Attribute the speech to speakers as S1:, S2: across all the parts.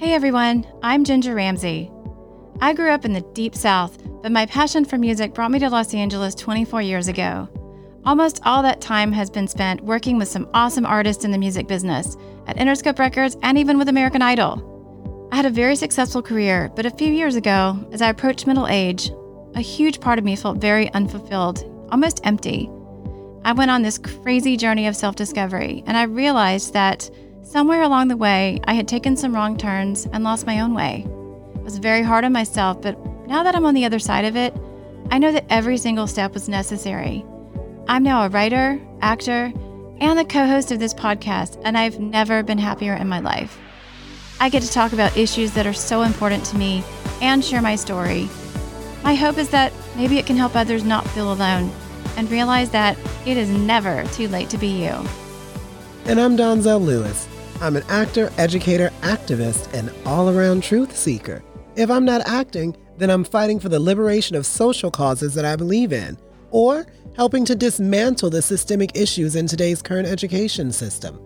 S1: Hey everyone, I'm Ginger Ramsey. I grew up in the deep South, but my passion for music brought me to Los Angeles 24 years ago. Almost all that time has been spent working with some awesome artists in the music business, at Interscope Records, and even with American Idol. I had a very successful career, but a few years ago, as I approached middle age, a huge part of me felt very unfulfilled, almost empty. I went on this crazy journey of self discovery, and I realized that somewhere along the way, I had taken some wrong turns and lost my own way. I was very hard on myself, but now that I'm on the other side of it, I know that every single step was necessary. I'm now a writer, actor, and the co host of this podcast, and I've never been happier in my life. I get to talk about issues that are so important to me and share my story. My hope is that maybe it can help others not feel alone and realize that it is never too late to be you.
S2: And I'm Donzel Lewis. I'm an actor, educator, activist, and all around truth seeker. If I'm not acting, then I'm fighting for the liberation of social causes that I believe in, or helping to dismantle the systemic issues in today's current education system.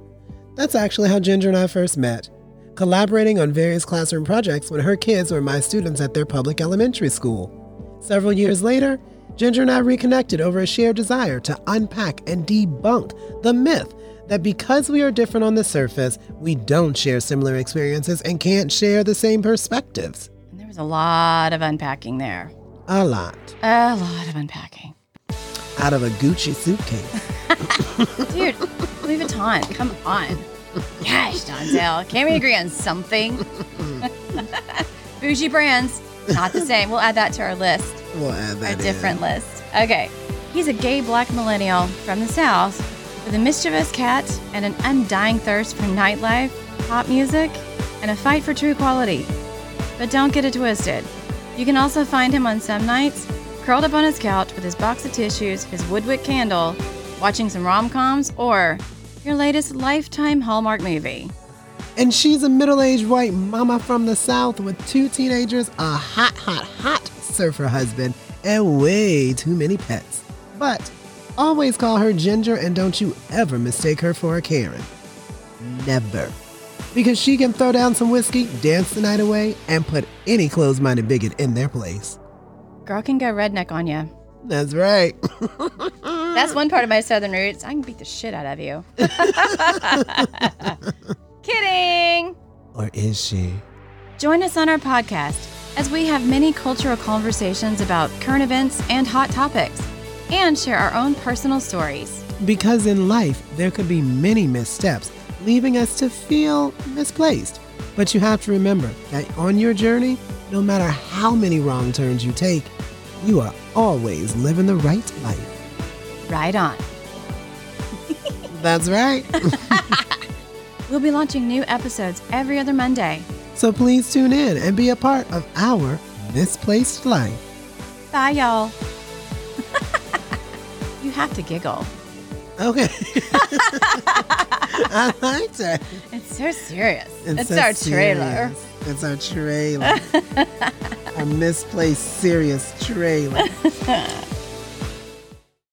S2: That's actually how Ginger and I first met, collaborating on various classroom projects when her kids were my students at their public elementary school. Several years later, Ginger and I reconnected over a shared desire to unpack and debunk the myth that because we are different on the surface, we don't share similar experiences and can't share the same perspectives.
S1: And there was a lot of unpacking there.
S2: A lot.
S1: A lot of unpacking.
S2: Out of a Gucci suitcase.
S1: Dude, Louis Vuitton, come on. Gosh, Donzel, can't we agree on something? Bougie brands, not the same. We'll add that to our list,
S2: We'll add that
S1: different list. Okay. He's a gay black millennial from the South with a mischievous cat and an undying thirst for nightlife, pop music, and a fight for true equality. But don't get it twisted. You can also find him on some nights, curled up on his couch with his box of tissues, his woodwick candle, watching some rom coms, or your latest Lifetime Hallmark movie.
S2: And she's a middle aged white mama from the South with two teenagers, a hot, hot, hot surfer husband, and way too many pets. But always call her Ginger and don't you ever mistake her for a Karen. Never. Because she can throw down some whiskey, dance the night away, and put any closed minded bigot in their place.
S1: Girl can go redneck on you.
S2: That's right.
S1: That's one part of my southern roots. I can beat the shit out of you. Kidding!
S2: or is she?
S1: Join us on our podcast as we have many cultural conversations about current events and hot topics, and share our own personal stories.
S2: Because in life, there could be many missteps, leaving us to feel misplaced. But you have to remember that on your journey, no matter how many wrong turns you take, you are always living the right life.
S1: Right on.
S2: That's right.
S1: We'll be launching new episodes every other Monday.
S2: so please tune in and be a part of our misplaced life.
S1: Bye, y'all. Have to giggle.
S2: Okay. I like that.
S1: It's so serious. It's,
S2: so
S1: our trailer.
S2: serious. It's our trailer. our misplaced serious trailer.